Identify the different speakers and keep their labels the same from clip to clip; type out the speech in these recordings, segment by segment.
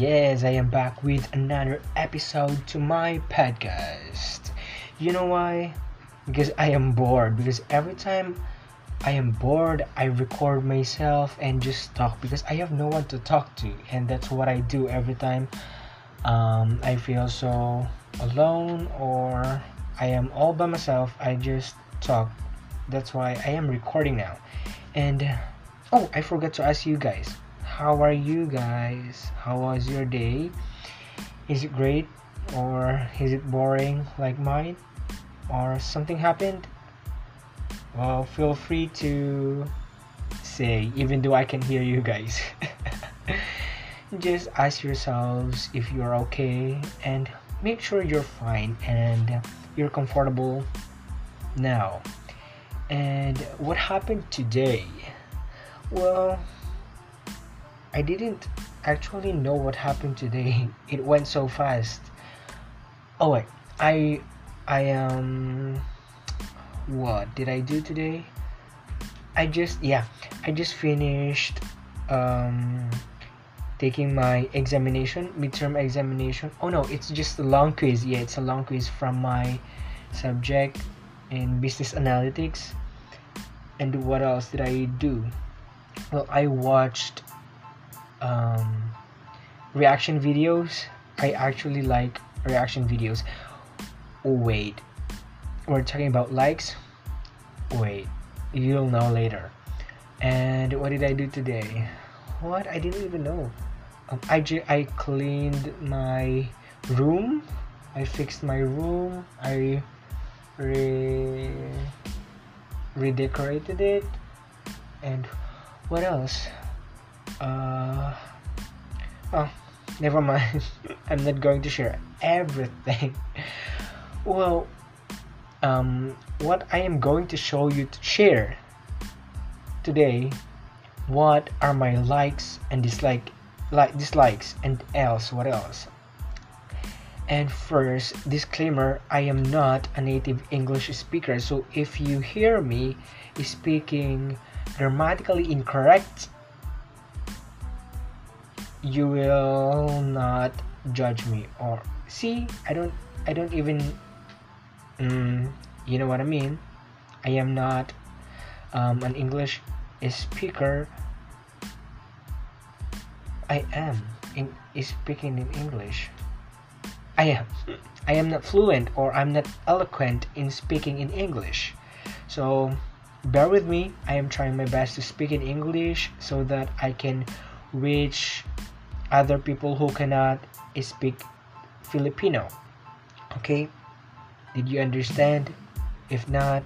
Speaker 1: Yes, I am back with another episode to my podcast. You know why? Because I am bored. Because every time I am bored, I record myself and just talk because I have no one to talk to, and that's what I do every time um, I feel so alone or I am all by myself. I just talk. That's why I am recording now. And oh, I forgot to ask you guys how are you guys? How was your day? Is it great or is it boring like mine? Or something happened? Well, feel free to say, even though I can hear you guys. Just ask yourselves if you're okay and make sure you're fine and you're comfortable now. And what happened today? Well, I didn't actually know what happened today. It went so fast. Oh wait, I I um what did I do today? I just yeah, I just finished um taking my examination, midterm examination. Oh no, it's just a long quiz. Yeah, it's a long quiz from my subject in business analytics. And what else did I do? Well, I watched um, reaction videos. I actually like reaction videos. Oh, wait, we're talking about likes. Wait, you'll know later. And what did I do today? What? I didn't even know. Um, I, j- I cleaned my room. I fixed my room. I re- redecorated it. And what else? Uh oh never mind. I'm not going to share everything. Well um what i am going to show you to share today what are my likes and dislike like dislikes and else what else? And first disclaimer i am not a native english speaker so if you hear me speaking grammatically incorrect you will not judge me or see i don't i don't even mm, you know what i mean? I am not um, an english speaker. I am in speaking in english. I am i am not fluent or i'm not eloquent in speaking in english. So bear with me. I am trying my best to speak in english so that i can reach other people who cannot speak Filipino. Okay? Did you understand? If not,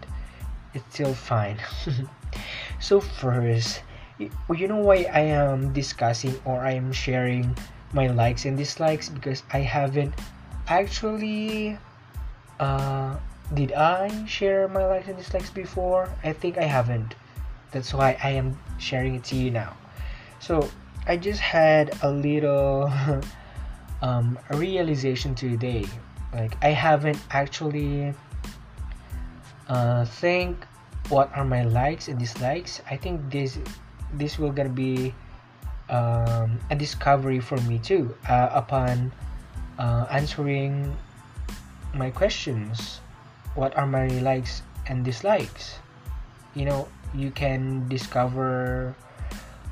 Speaker 1: it's still fine. so first, you know why I am discussing or I am sharing my likes and dislikes because I haven't actually uh did I share my likes and dislikes before? I think I haven't. That's why I am sharing it to you now. So I just had a little um, realization today. Like I haven't actually uh, think what are my likes and dislikes. I think this this will gonna be um, a discovery for me too uh, upon uh, answering my questions. What are my likes and dislikes? You know, you can discover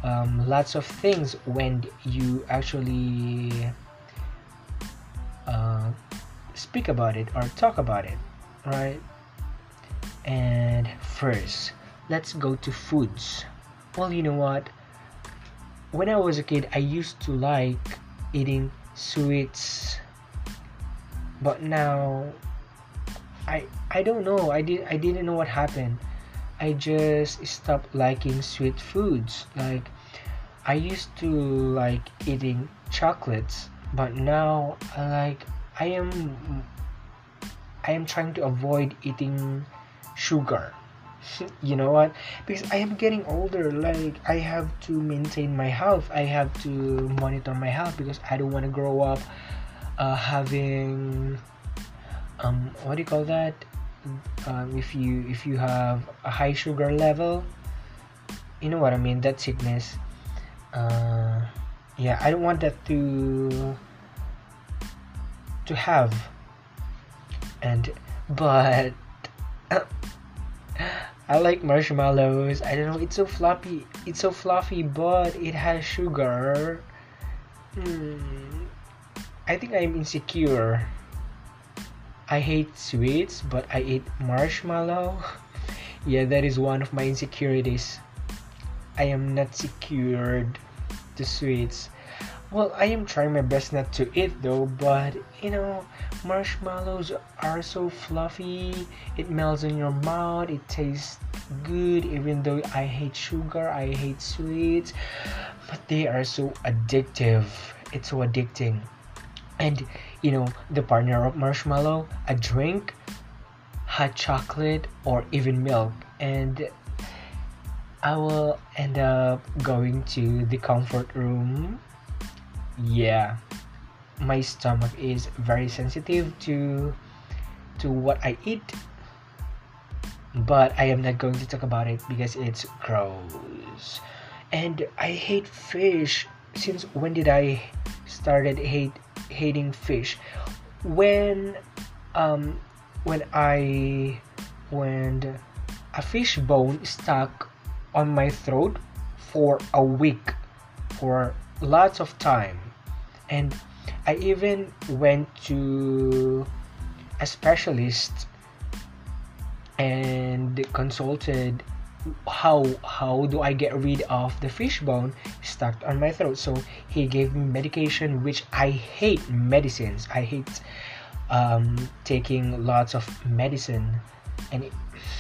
Speaker 1: um, lots of things when you actually uh, speak about it or talk about it right? And first let's go to foods. Well you know what? When i was a kid i used to like eating sweets. But now i i don't know. I did i didn't know what happened I just stopped liking sweet foods. Like I used to like eating chocolates, but now I like I am I am trying to avoid eating sugar. you know what? Because I am getting older. Like I have to maintain my health. I have to monitor my health because I don't want to grow up uh, having um what do you call that? Um, if you if you have a high sugar level you know what i mean that sickness uh, yeah i don't want that to to have and but I like marshmallows. I don't know. It's so fluffy. It's so fluffy, but it has sugar. Hmm. I think I'm insecure. I hate sweets, but I eat marshmallow. yeah, that is one of my insecurities. I am not secured to sweets. Well, I am trying my best not to eat though, but you know, marshmallows are so fluffy. It melts in your mouth. It tastes good even though I hate sugar, I hate sweets, but they are so addictive. It's so addicting. And you know, the partner of marshmallow, a drink, hot chocolate, or even milk. And I will end up going to the comfort room. Yeah. My stomach is very sensitive to to what i eat but i am not going to talk about it because it's gross. And i hate fish. Since when did i started hate hating fish. When um when i when a fish bone stuck on my throat for a week for lots of time. And i even went to a specialist and consulted how how do i get rid of the fishbone stuck on my throat? So he gave me medication which i hate medicines. I hate um, taking lots of medicine. And it,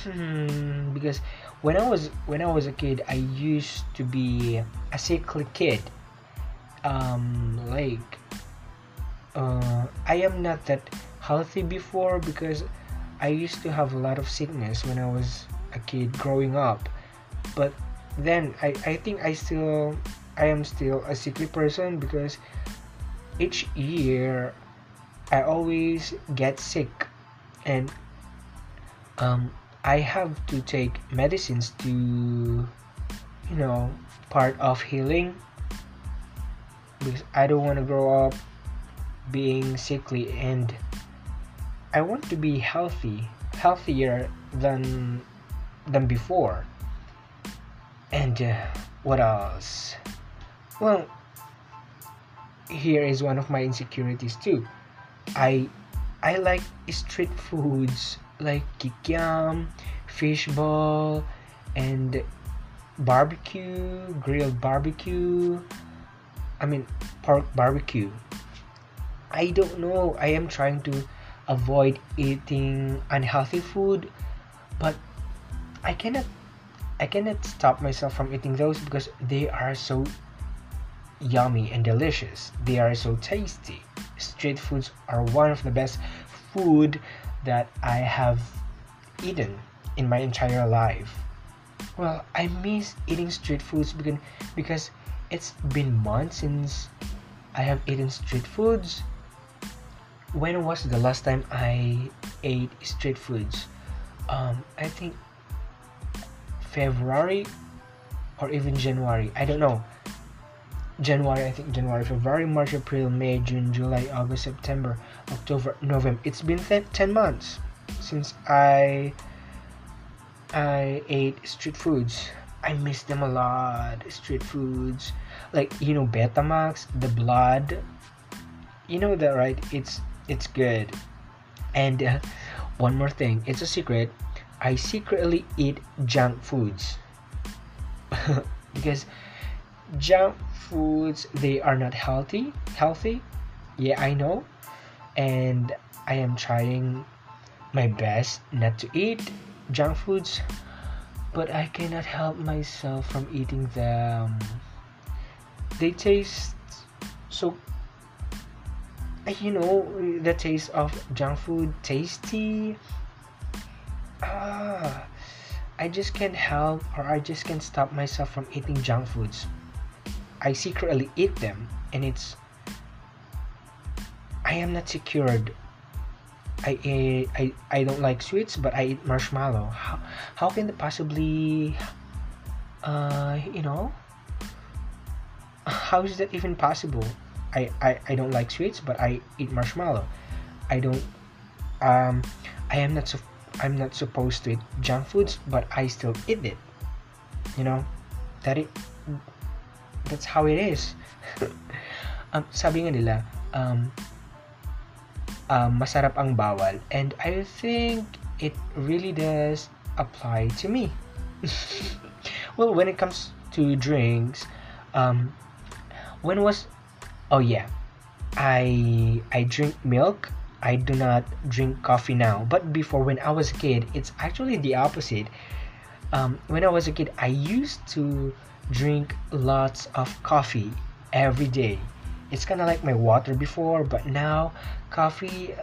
Speaker 1: hmm, because when i was when i was a kid i used to be a sickly kid. Um like uh, I am not that healthy before because I used to have a lot of sickness when I was a kid growing up. But then I, I think I still I am still a sickly person because each year I always get sick. And um, I have to take medicines to you know part of healing. Because I don't want to grow up being sickly and I want to be healthy, healthier than than before. And uh, what else? Well, here is one of my insecurities too. I I like street foods like kikiam, fishball, and barbecue, grilled barbecue, I mean pork barbecue. I don't know. I am trying to avoid eating unhealthy food, but I cannot I cannot stop myself from eating those because they are so yummy and delicious. They are so tasty. Street foods are one of the best food that I have eaten in my entire life. Well, I miss eating street foods because because it's been months since I have eaten street foods. When was the last time I ate street foods? Um, I think February or even January. I don't know. January, I think January, February, March, April, May, June, July, August, September, October, November. It's been 10, 10 months since I I ate street foods. I miss them a lot. Street foods, like you know, Betamax, the blood. You know that, right? It's it's good. And uh, one more thing, it's a secret. I secretly eat junk foods because junk foods they are not healthy. Healthy, yeah, I know, and I am trying my best not to eat junk foods but I cannot help myself from eating them. They taste so you know the taste of junk food tasty ah i just can't help or i just can't stop myself from eating junk foods i secretly eat them and it's i am not secured I, I I don't like sweets, but I eat marshmallow. How, how can they possibly, uh, you know, how is that even possible? I, I, I don't like sweets, but I eat marshmallow. I don't um I am not so I'm not supposed to eat junk foods, but I still eat it. You know, that it that's how it is. um, sabi nga nila, um, um, masarap ang bawal. And I think it really does apply to me. well, when it comes to drinks, um, when was, oh yeah, I I drink milk. I do not drink coffee now. But before, when I was a kid, it's actually the opposite. Um, when I was a kid, I used to drink lots of coffee every day. It's kind of like my water before, but now coffee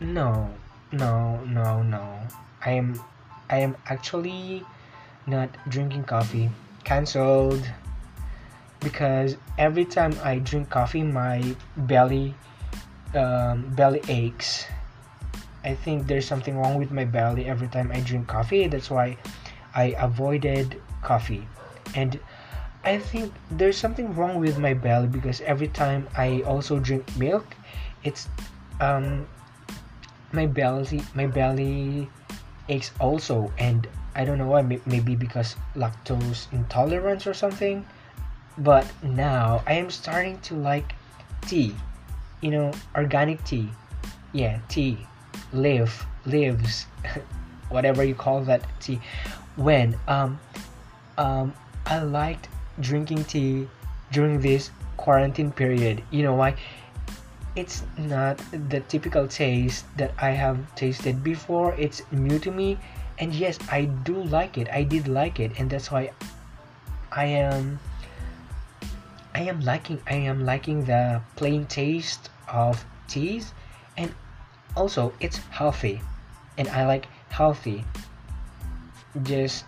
Speaker 1: no no no no i am i am actually not drinking coffee cancelled because every time i drink coffee my belly um, belly aches. I think there's something wrong with my belly every time i drink coffee. That's why i avoided coffee. And i think there's something wrong with my belly because every time i also drink milk it's um my belly my belly aches also. And i don't know why maybe because lactose intolerance or something. But now i am starting to like tea you know organic tea yeah tea live lives whatever you call that tea when um um i liked drinking tea during this quarantine period you know why it's not the typical taste that I have tasted before. It's new to me, and yes, I do like it. I did like it, and that's why I am. I am liking. I am liking the plain taste of teas, and also it's healthy, and I like healthy. Just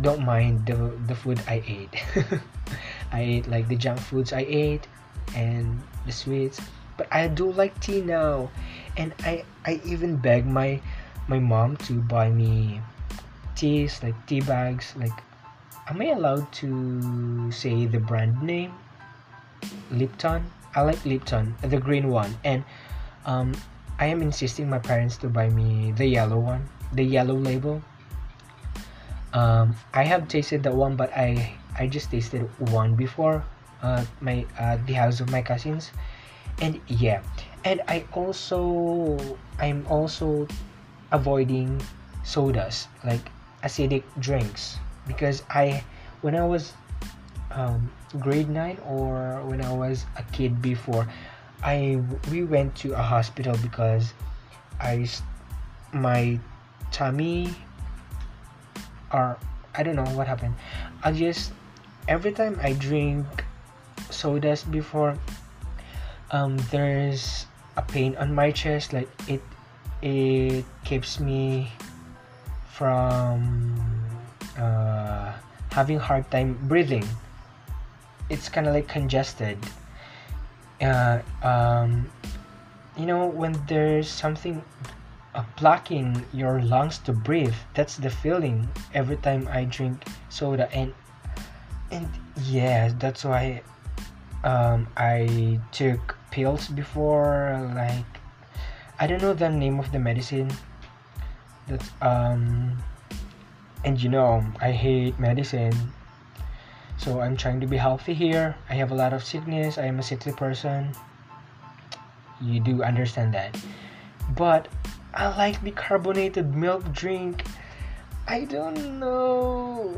Speaker 1: don't mind the the food I ate. I ate like the junk foods I ate, and the sweets but I do like tea now, and I I even beg my my mom to buy me teas like tea bags. Like, am I allowed to say the brand name? Lipton. I like Lipton, the green one, and um, I am insisting my parents to buy me the yellow one, the yellow label. Um, I have tasted that one, but I I just tasted one before uh, my uh, the house of my cousins and yeah and i also i'm also avoiding sodas like acidic drinks because i when i was um, grade 9 or when i was a kid before i we went to a hospital because i my tummy or i don't know what happened. I just every time i drink sodas before um, there's a pain on my chest like it it keeps me from uh, having hard time breathing it's kind of like congested. Uh, um, you know when there's something uh, blocking your lungs to breathe that's the feeling every time i drink soda. And and yeah that's why um, i took pills before like I don't know the name of the medicine That's um and you know I hate medicine so I'm trying to be healthy here. I have a lot of sickness. I am a sickly person. You do understand that. But I like the carbonated milk drink. I don't know.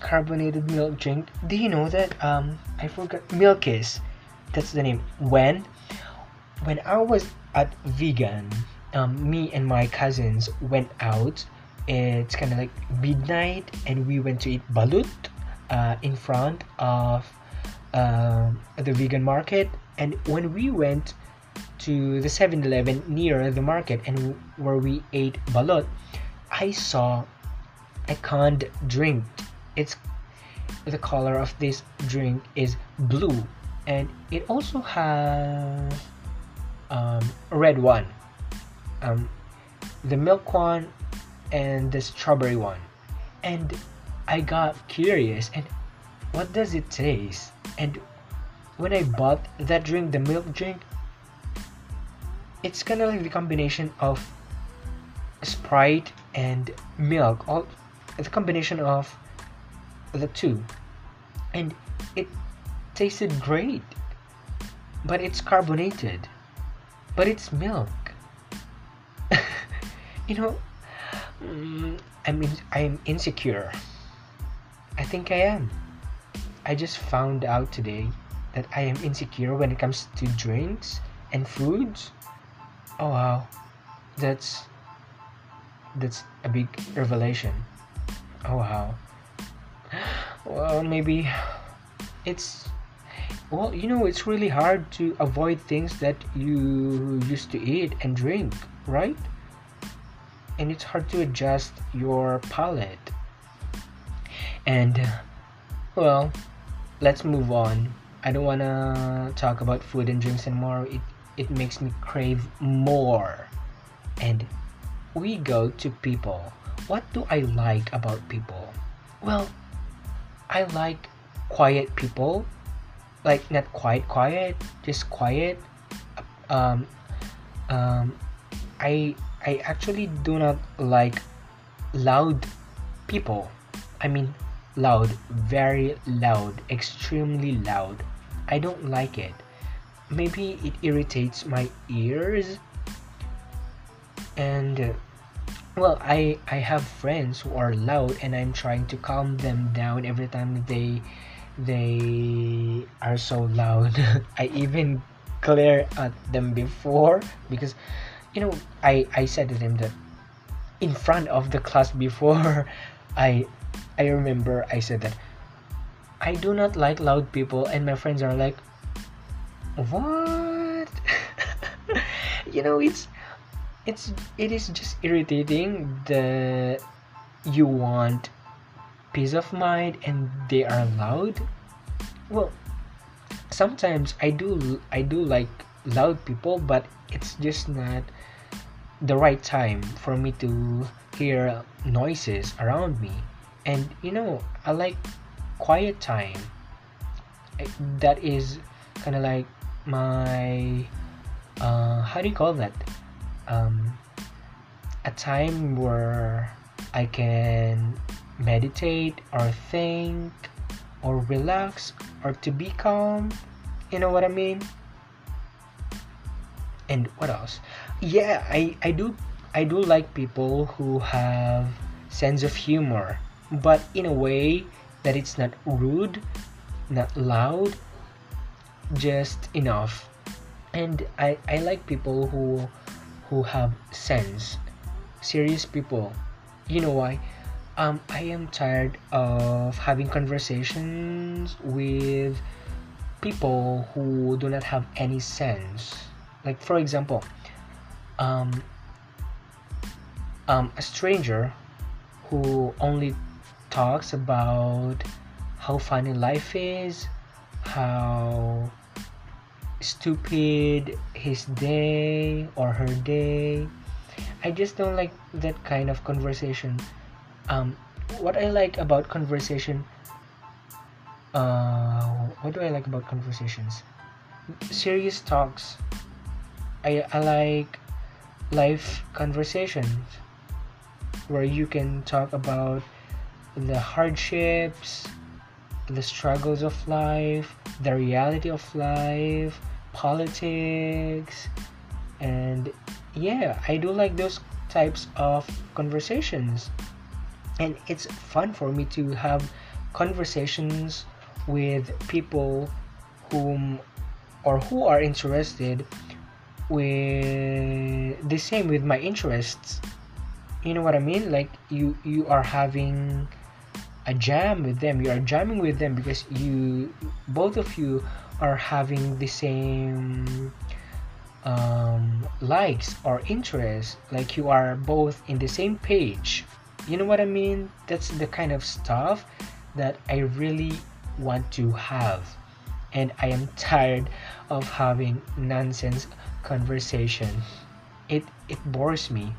Speaker 1: Carbonated milk drink. Do you know that um I forgot Milkis. that's the name. When when i was at Vigan um, me and my cousins went out. It's kind of like midnight and we went to eat balut uh, in front of uh, the Vigan market. And when we went to the 7-eleven near the market and where we ate balut i saw a canned drink. It's the color of this drink is blue. And it also has um, a red one um, the milk one and the strawberry one. And i got curious and what does it taste? And when I bought that drink, the milk drink, it's kind of like the combination of Sprite and milk, all the combination of the two, and it tasted great. But it's carbonated, but it's milk. you know, mm, I mean, I'm insecure. I think I am. I just found out today that I am insecure when it comes to drinks and foods. Oh wow, that's that's a big revelation. Oh wow. Well, maybe it's well, you know, it's really hard to avoid things that you used to eat and drink, right? And it's hard to adjust your palate. And well, let's move on. I don't wanna talk about food and drinks anymore. It it makes me crave more. And we go to people. What do I like about people? Well, I like quiet people. Like not quite quiet, just quiet. Um, um, I I actually do not like loud people. I mean loud, very loud, extremely loud. I don't like it. Maybe it irritates my ears. And uh, well, I I have friends who are loud and I'm trying to calm them down every time they they are so loud. I even glare at them before because you know I I said to them that in front of the class before I I remember I said that I do not like loud people, and my friends are like, "What?" you know, it's it's it is just irritating that you want peace of mind and they are loud. Well, sometimes I do I do like loud people, but it's just not the right time for me to hear noises around me and you know i like quiet time. That is kind of like my uh, how do you call that? Um, a time where i can meditate or think or relax or to be calm. You know what i mean? And what else? Yeah i i do i do like people who have sense of humor but in a way that it's not rude, not loud, just enough. And I, I like people who who have sense, serious people. You know why? Um, I am tired of having conversations with people who do not have any sense. Like for example, um, um, a stranger who only talks about how funny life is, how stupid his day or her day. I just don't like that kind of conversation. Um, what I like about conversation, uh, what do I like about conversations? Serious talks. I, I like life conversations where you can talk about the hardships, the struggles of life, the reality of life, politics, and yeah, I do like those types of conversations. And it's fun for me to have conversations with people whom or who are interested with the same with my interests you know what i mean like you you are having a jam with them. You are jamming with them because you both of you are having the same um, likes or interests. Like you are both in the same page. You know what i mean? That's the kind of stuff that i really want to have. And i am tired of having nonsense conversation. It it bores me.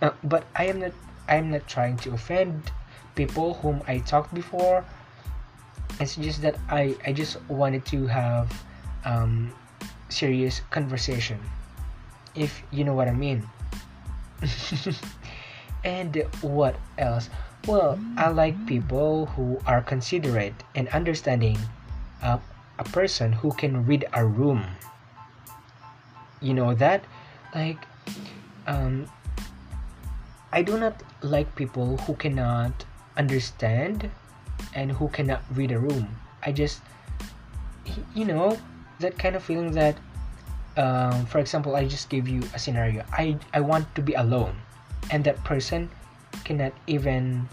Speaker 1: Uh, but i am not i am not trying to offend people whom I talked before. it's just that i i just wanted to have um serious conversation if you know what i mean. And what else? Well i like people who are considerate and understanding uh, a person who can read a room. You know that? Like um i do not like people who cannot understand and who cannot read a room. I just you know that kind of feeling that um, for example i just gave you a scenario. I i want to be alone and that person cannot even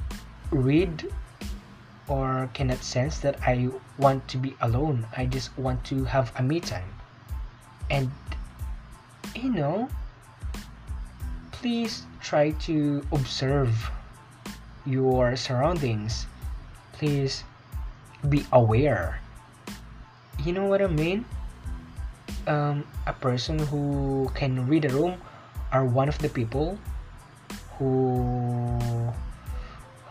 Speaker 1: read or cannot sense that i want to be alone. I just want to have a me time. And you know please try to observe your surroundings please be aware you know what i mean um, a person who can read a room are one of the people who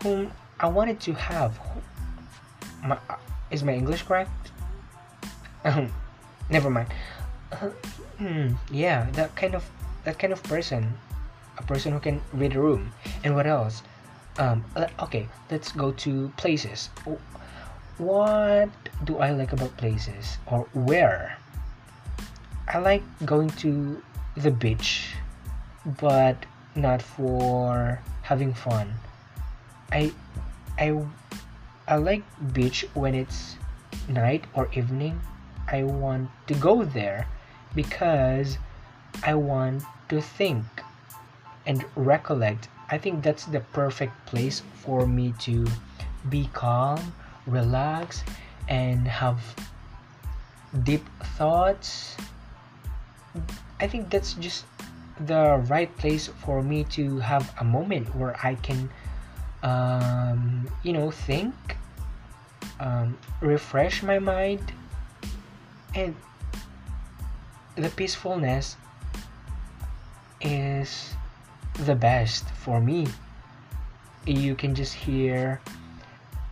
Speaker 1: whom I wanted to have. My, is my English correct? Never mind. Uh, hmm, yeah, that kind of that kind of person, a person who can read a room. And what else? Um, okay, let's go to places. What do I like about places or where? I like going to the beach, but not for having fun. I I I like beach when it's night or evening. I want to go there because I want to think and recollect. I think that's the perfect place for me to be calm, relax, and have deep thoughts. I think that's just the right place for me to have a moment where I can, um, you know, think, um, refresh my mind, and the peacefulness is the best for me. You can just hear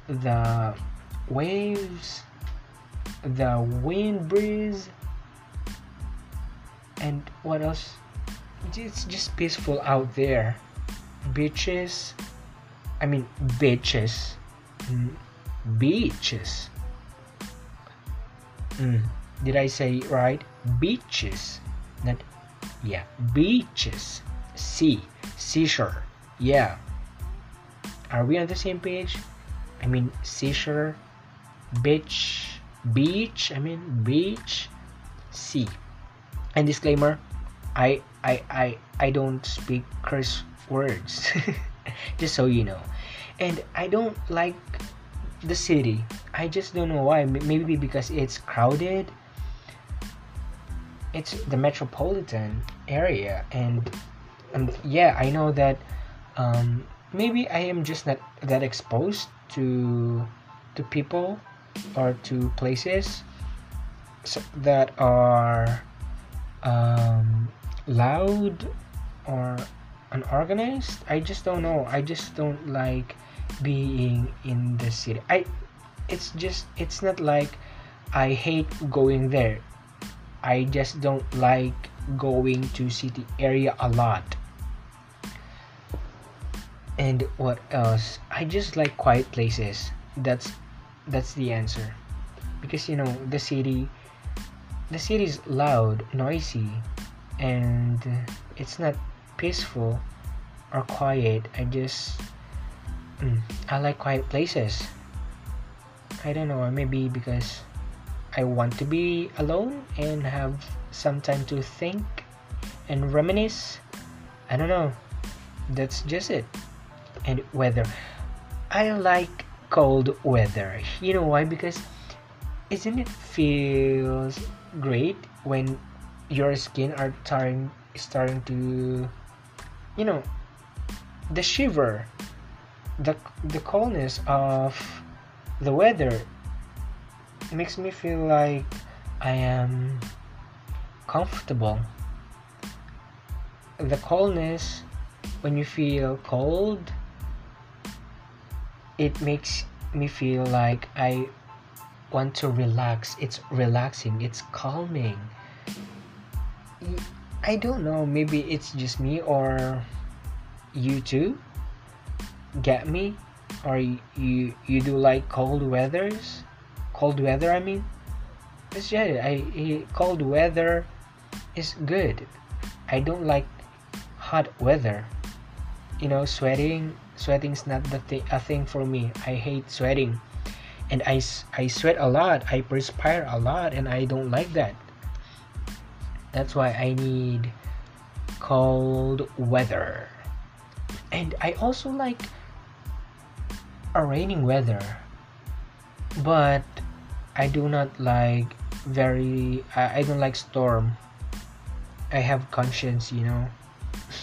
Speaker 1: the waves, the wind breeze and what else? It's just peaceful out there. Beaches i mean beaches. Mm, beaches. Mm, did i say right? Beaches. Not yeah beaches sea seashore yeah. Are we on the same page? I mean seashore beach beach i mean beach sea and disclaimer i i i, I don't speak curse words just so you know. And i don't like the city. I just don't know why. Maybe because it's crowded. It's the metropolitan area and and yeah i know that um, maybe i am just not that exposed to to people or to places that are um, loud or unorganized. I just don't know. I just don't like being in the city. I it's just it's not like I hate going there. I just don't like going to city area a lot. And what else? I just like quiet places. That's that's the answer. Because you know, the city the city is loud, noisy, and it's not peaceful or quiet. I just mm, I like quiet places. I don't know, maybe because I want to be alone and have some time to think and reminisce. I don't know. That's just it. And weather. I like cold weather. You know why? Because isn't it feels great when your skin are starting starting to you know the shiver the the coldness of the weather makes me feel like I am comfortable the coldness when you feel cold it makes me feel like I want to relax. It's relaxing. It's calming. I don't know. Maybe it's just me or you too. Get me? Or you you do like cold weathers? Cold weather, I mean. It's yeah. I cold weather is good. I don't like hot weather. You know, sweating. Sweating's not the thing. A thing for me. I hate sweating, and I I sweat a lot. I perspire a lot, and I don't like that. That's why I need cold weather. And I also like a raining weather. But I do not like very I, I don't like storm. I have conscience, you know.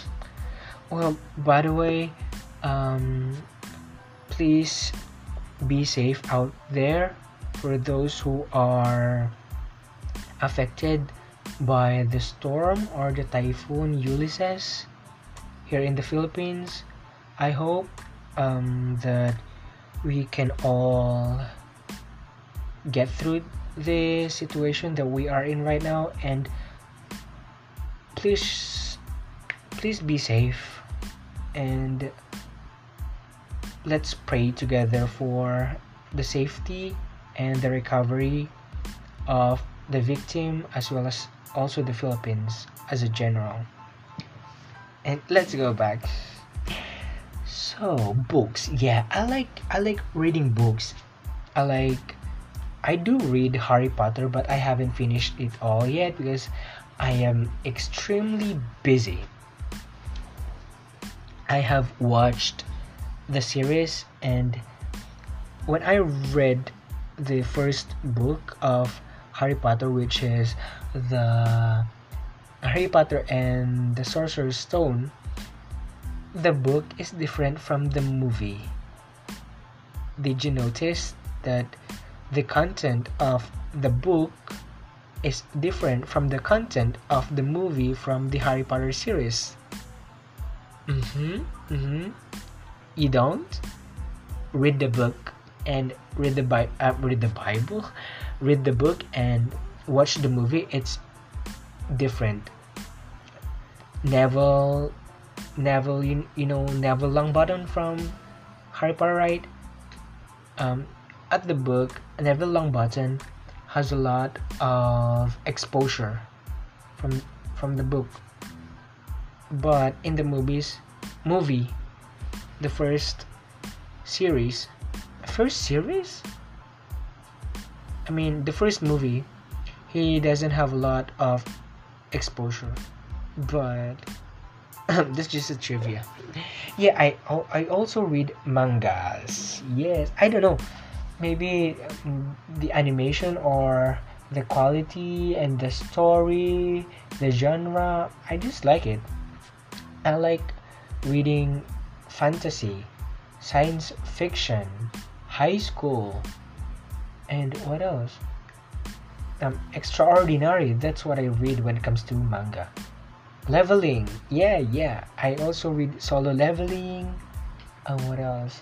Speaker 1: well, by the way, um please be safe out there for those who are affected by the storm or the typhoon Ulysses here in the Philippines. I hope um, that we can all get through the situation that we are in right now and please please be safe and let's pray together for the safety and the recovery of the victim as well as also the Philippines as a general. And let's go back. So books, yeah, I like I like reading books. I like I do read Harry Potter, but I haven't finished it all yet because I am extremely busy. I have watched the series and when I read the first book of Harry Potter, which is the Harry Potter and the Sorcerer's Stone, the book is different from the movie. Did you notice that the content of the book is different from the content of the movie from the Harry Potter series? Mm-hmm. Mm-hmm. You don't? Read the book and read the Bi- uh, read the Bible, read the book and watch the movie, it's different. Neville, Neville, you, you know Neville Longbottom from Harry Potter, right? Um, at the book, Neville Longbottom has a lot of exposure from from the book, but in the movies, movie, the first series, first series. I mean, the first movie he doesn't have a lot of exposure but this is just a trivia. Yeah i i also read mangas. Yes i don't know. Maybe um, the animation or the quality and the story the genre i just like it. I like reading fantasy science fiction high school and what else um, extraordinary. That's what I read when it comes to manga. Leveling, yeah, yeah. I also read Solo Leveling. Uh, what else?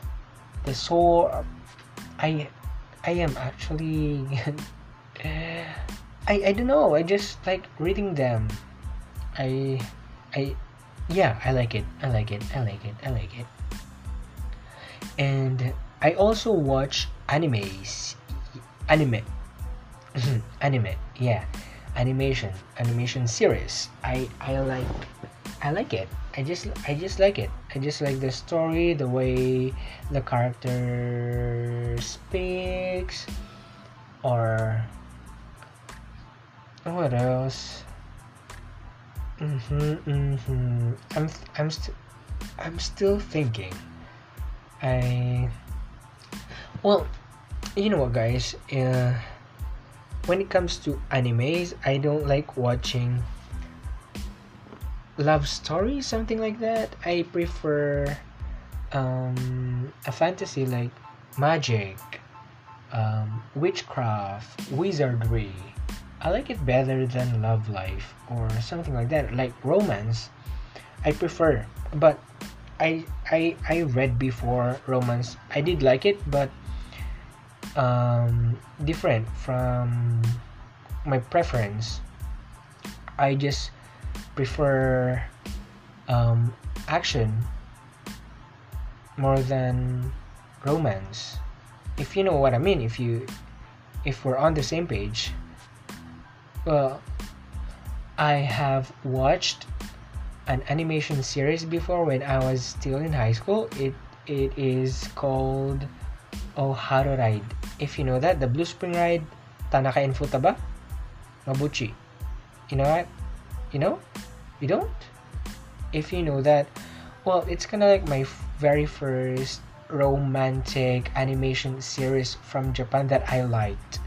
Speaker 1: The Soul. I, I am actually. I I don't know. I just like reading them. I, I, yeah. I like it. I like it. I like it. I like it. And I also watch animes. Anime anime yeah animation animation series i i like i like it i just i just like it i just like the story the way the character speaks or what else mm-hmm, mm-hmm. i'm i'm still i'm still thinking i well you know what guys uh when it comes to animes, I don't like watching love stories, something like that. I prefer um, a fantasy like magic, um, witchcraft, wizardry. I like it better than love life or something like that, like romance. I prefer, but I I I read before romance. I did like it, but um, different from my preference. I just prefer um, action more than romance. If you know what I mean, if you if we're on the same page. Well, I have watched an animation series before when I was still in high school. It it is called Oh Haro Ride. If you know that, the Blue Spring Ride, Tanaka and Futaba, Mabuchi. You know what? You know? You don't? If you know that, well, it's kind of like my very first romantic animation series from Japan that I liked.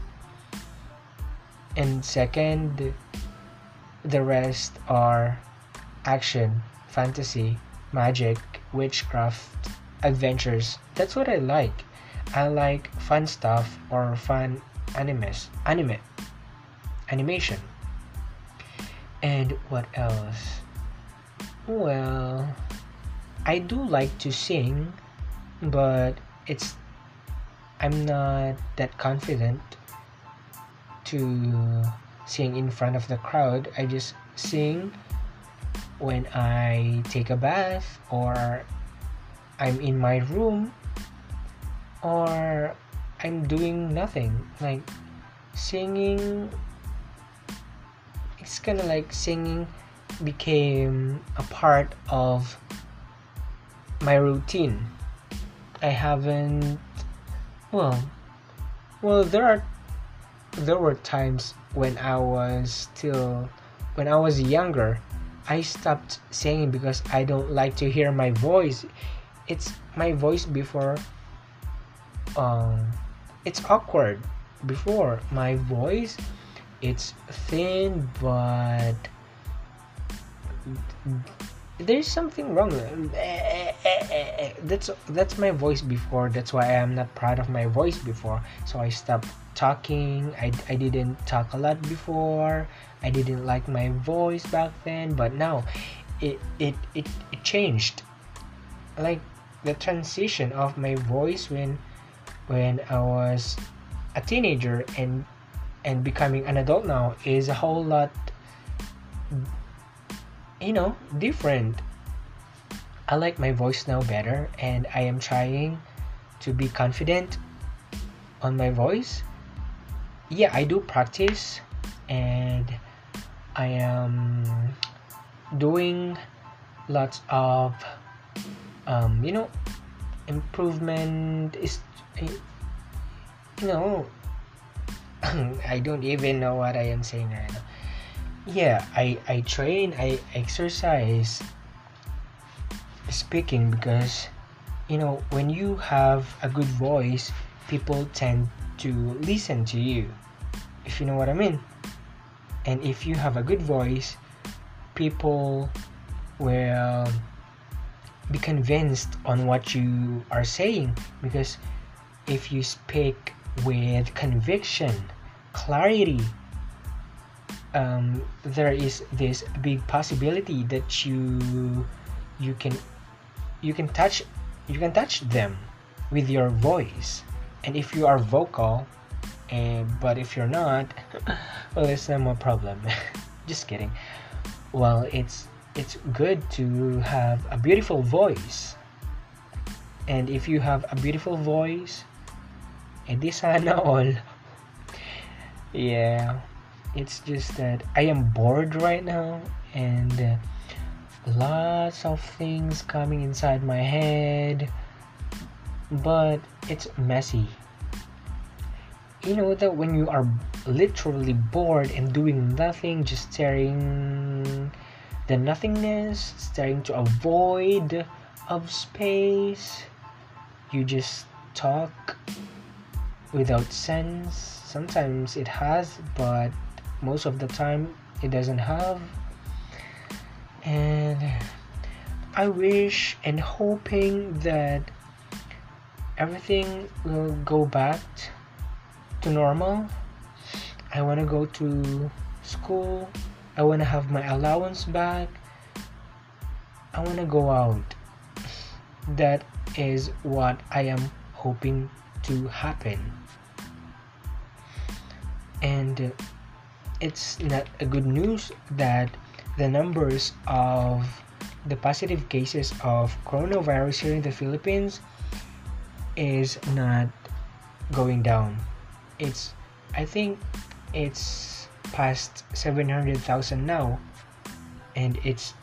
Speaker 1: And second, the rest are action, fantasy, magic, witchcraft, adventures. That's what I like. I like fun stuff or fun animes, anime, animation. And what else? Well, I do like to sing, but it's I'm not that confident to sing in front of the crowd. I just sing when I take a bath or I'm in my room or I'm doing nothing. Like singing it's kind of like singing became a part of my routine. I haven't well well there are there were times when I was still when I was younger I stopped singing because I don't like to hear my voice. It's my voice before um it's awkward. Before my voice it's thin but there's something wrong. That's that's my voice before. That's why i'm not proud of my voice before. So i stopped talking. I, I didn't talk a lot before. I didn't like my voice back then but now it it it, it changed. Like the transition of my voice when when i was a teenager and and becoming an adult now is a whole lot you know different. I like my voice now better and i am trying to be confident on my voice yeah i do practice and i am doing lots of um, you know improvement. Is you know i don't even know what i am saying right now. Yeah i i train i exercise speaking because you know when you have a good voice people tend to listen to you if you know what i mean. And if you have a good voice people will be convinced on what you are saying. Because if you speak with conviction clarity um, there is this big possibility that you you can you can touch you can touch them with your voice and if you are vocal and but if you're not well it's not my problem. Just kidding. Well it's it's good to have a beautiful voice. And if you have a beautiful voice edi sana all yeah it's just that I am bored right now and uh, lots of things coming inside my head, but it's messy. You know that when you are literally bored and doing nothing, just staring the nothingness, staring to a void of space, you just talk without sense. Sometimes it has, but most of the time it doesn't have and i wish and hoping that everything will go back to normal. I want to go to school. I want to have my allowance back. I want to go out. That is what i am hoping to happen. And it's not a good news that the numbers of the positive cases of coronavirus here in the Philippines is not going down. It's I think it's past 700,000 now and it's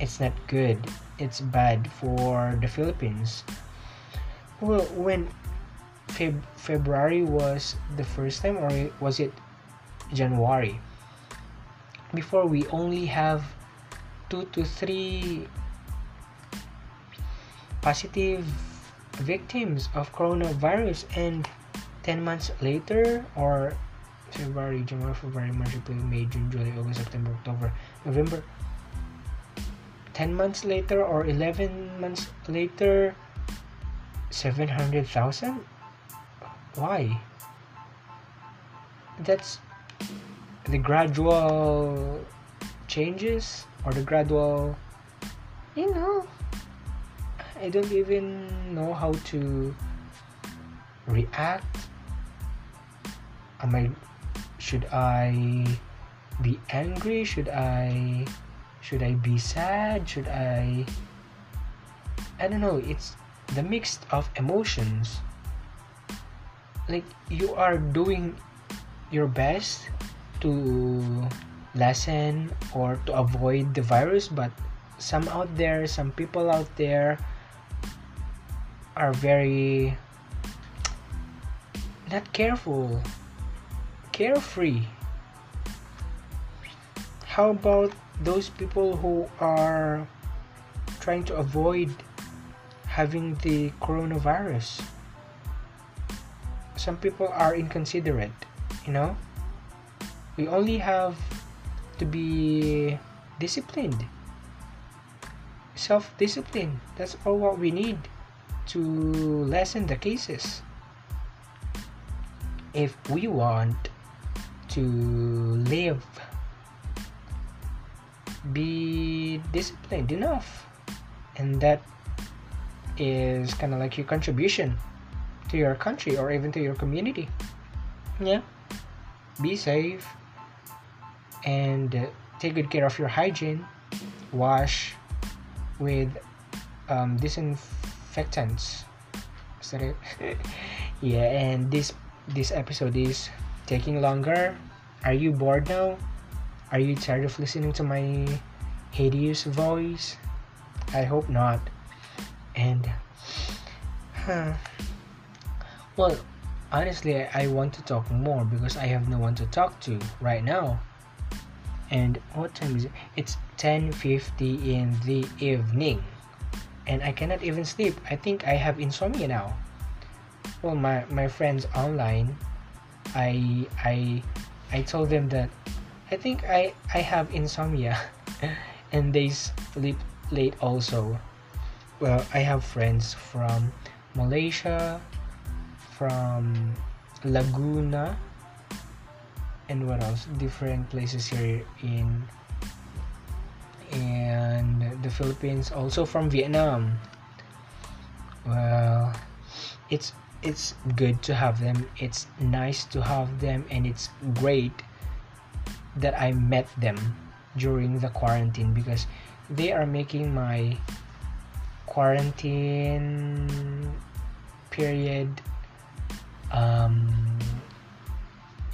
Speaker 1: it's not good. It's bad for the Philippines. Well, when Feb- February was the first time or was it January? Before we only have 2 to 3 positive victims of coronavirus and 10 months later or February, January, February, March, April, May, June, July, August, September, October, November. 10 months later or 11 months later 700,000 why? That's the gradual changes or the gradual you know I don't even know how to react. Am I should I be angry? Should I should I be sad? Should I I don't know, it's the mix of emotions. Like you are doing your best to lessen or to avoid the virus but some out there some people out there are very not careful, carefree. How about those people who are trying to avoid having the coronavirus? Some people are inconsiderate, you know? We only have to be disciplined. Self discipline. That's all what we need to lessen the cases. If we want to live, be disciplined enough, and that is kind of like your contribution to your country or even to your community. Yeah, be safe and take good care of your hygiene. Wash with um, disinfectant disinfectants. It? yeah, and this this episode is taking longer. Are you bored now? Are you tired of listening to my hideous voice? I hope not. And huh. Well, honestly, I, I want to talk more because I have no one to talk to right now. And what time is it? It's 10:50 in the evening and I cannot even sleep. I think I have insomnia now. Well, my my friends online, I I I told them that I think I I have insomnia, and they sleep late also. Well, I have friends from Malaysia, from Laguna, and what else? Different places here in and the Philippines, also from Vietnam. Well, it's it's good to have them. It's nice to have them, and it's great that I met them during the quarantine because they are making my quarantine period um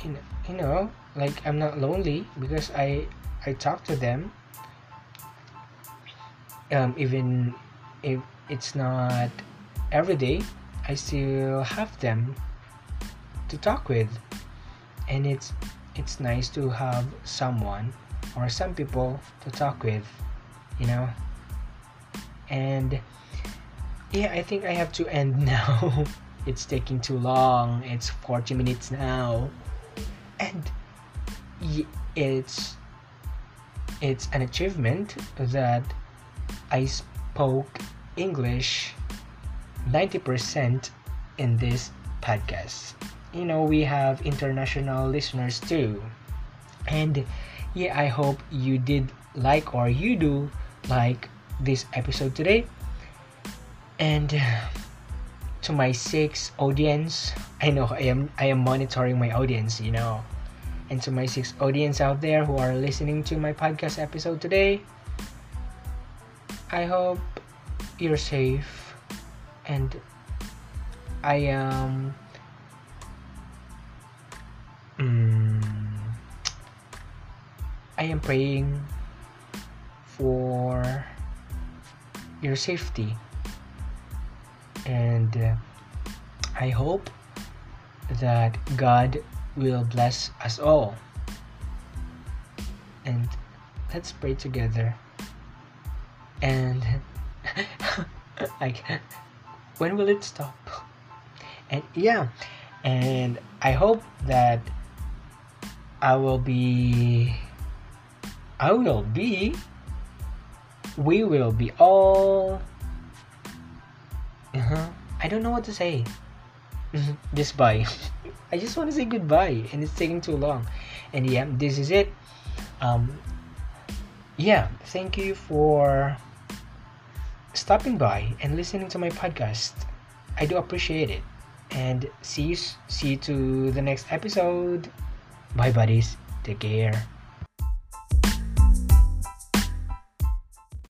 Speaker 1: you know, you know like i'm not lonely because i i talk to them um, even if it's not every day i still have them to talk with. And it's it's nice to have someone or some people to talk with you know? And yeah i think i have to end now. It's taking too long. It's 40 minutes now. And it's it's an achievement that I spoke English 90% in this podcast. You know, we have international listeners too. And yeah, I hope you did like or you do like this episode today. And to my six audience, I know I am I am monitoring my audience, you know. and to my six audience out there who are listening to my podcast episode today. I hope you're safe and I am um, I am praying for your safety and uh, I hope that God will bless us all. And let's pray together. And like when will it stop? And yeah, and I hope that I will be I will be we will be all uh-huh. I don't know what to say. just bye. I just want to say goodbye, and it's taking too long. And yeah, this is it. Um, yeah, thank you for stopping by and listening to my podcast. I do appreciate it. And see you see you to the next episode. Bye buddies. Take care.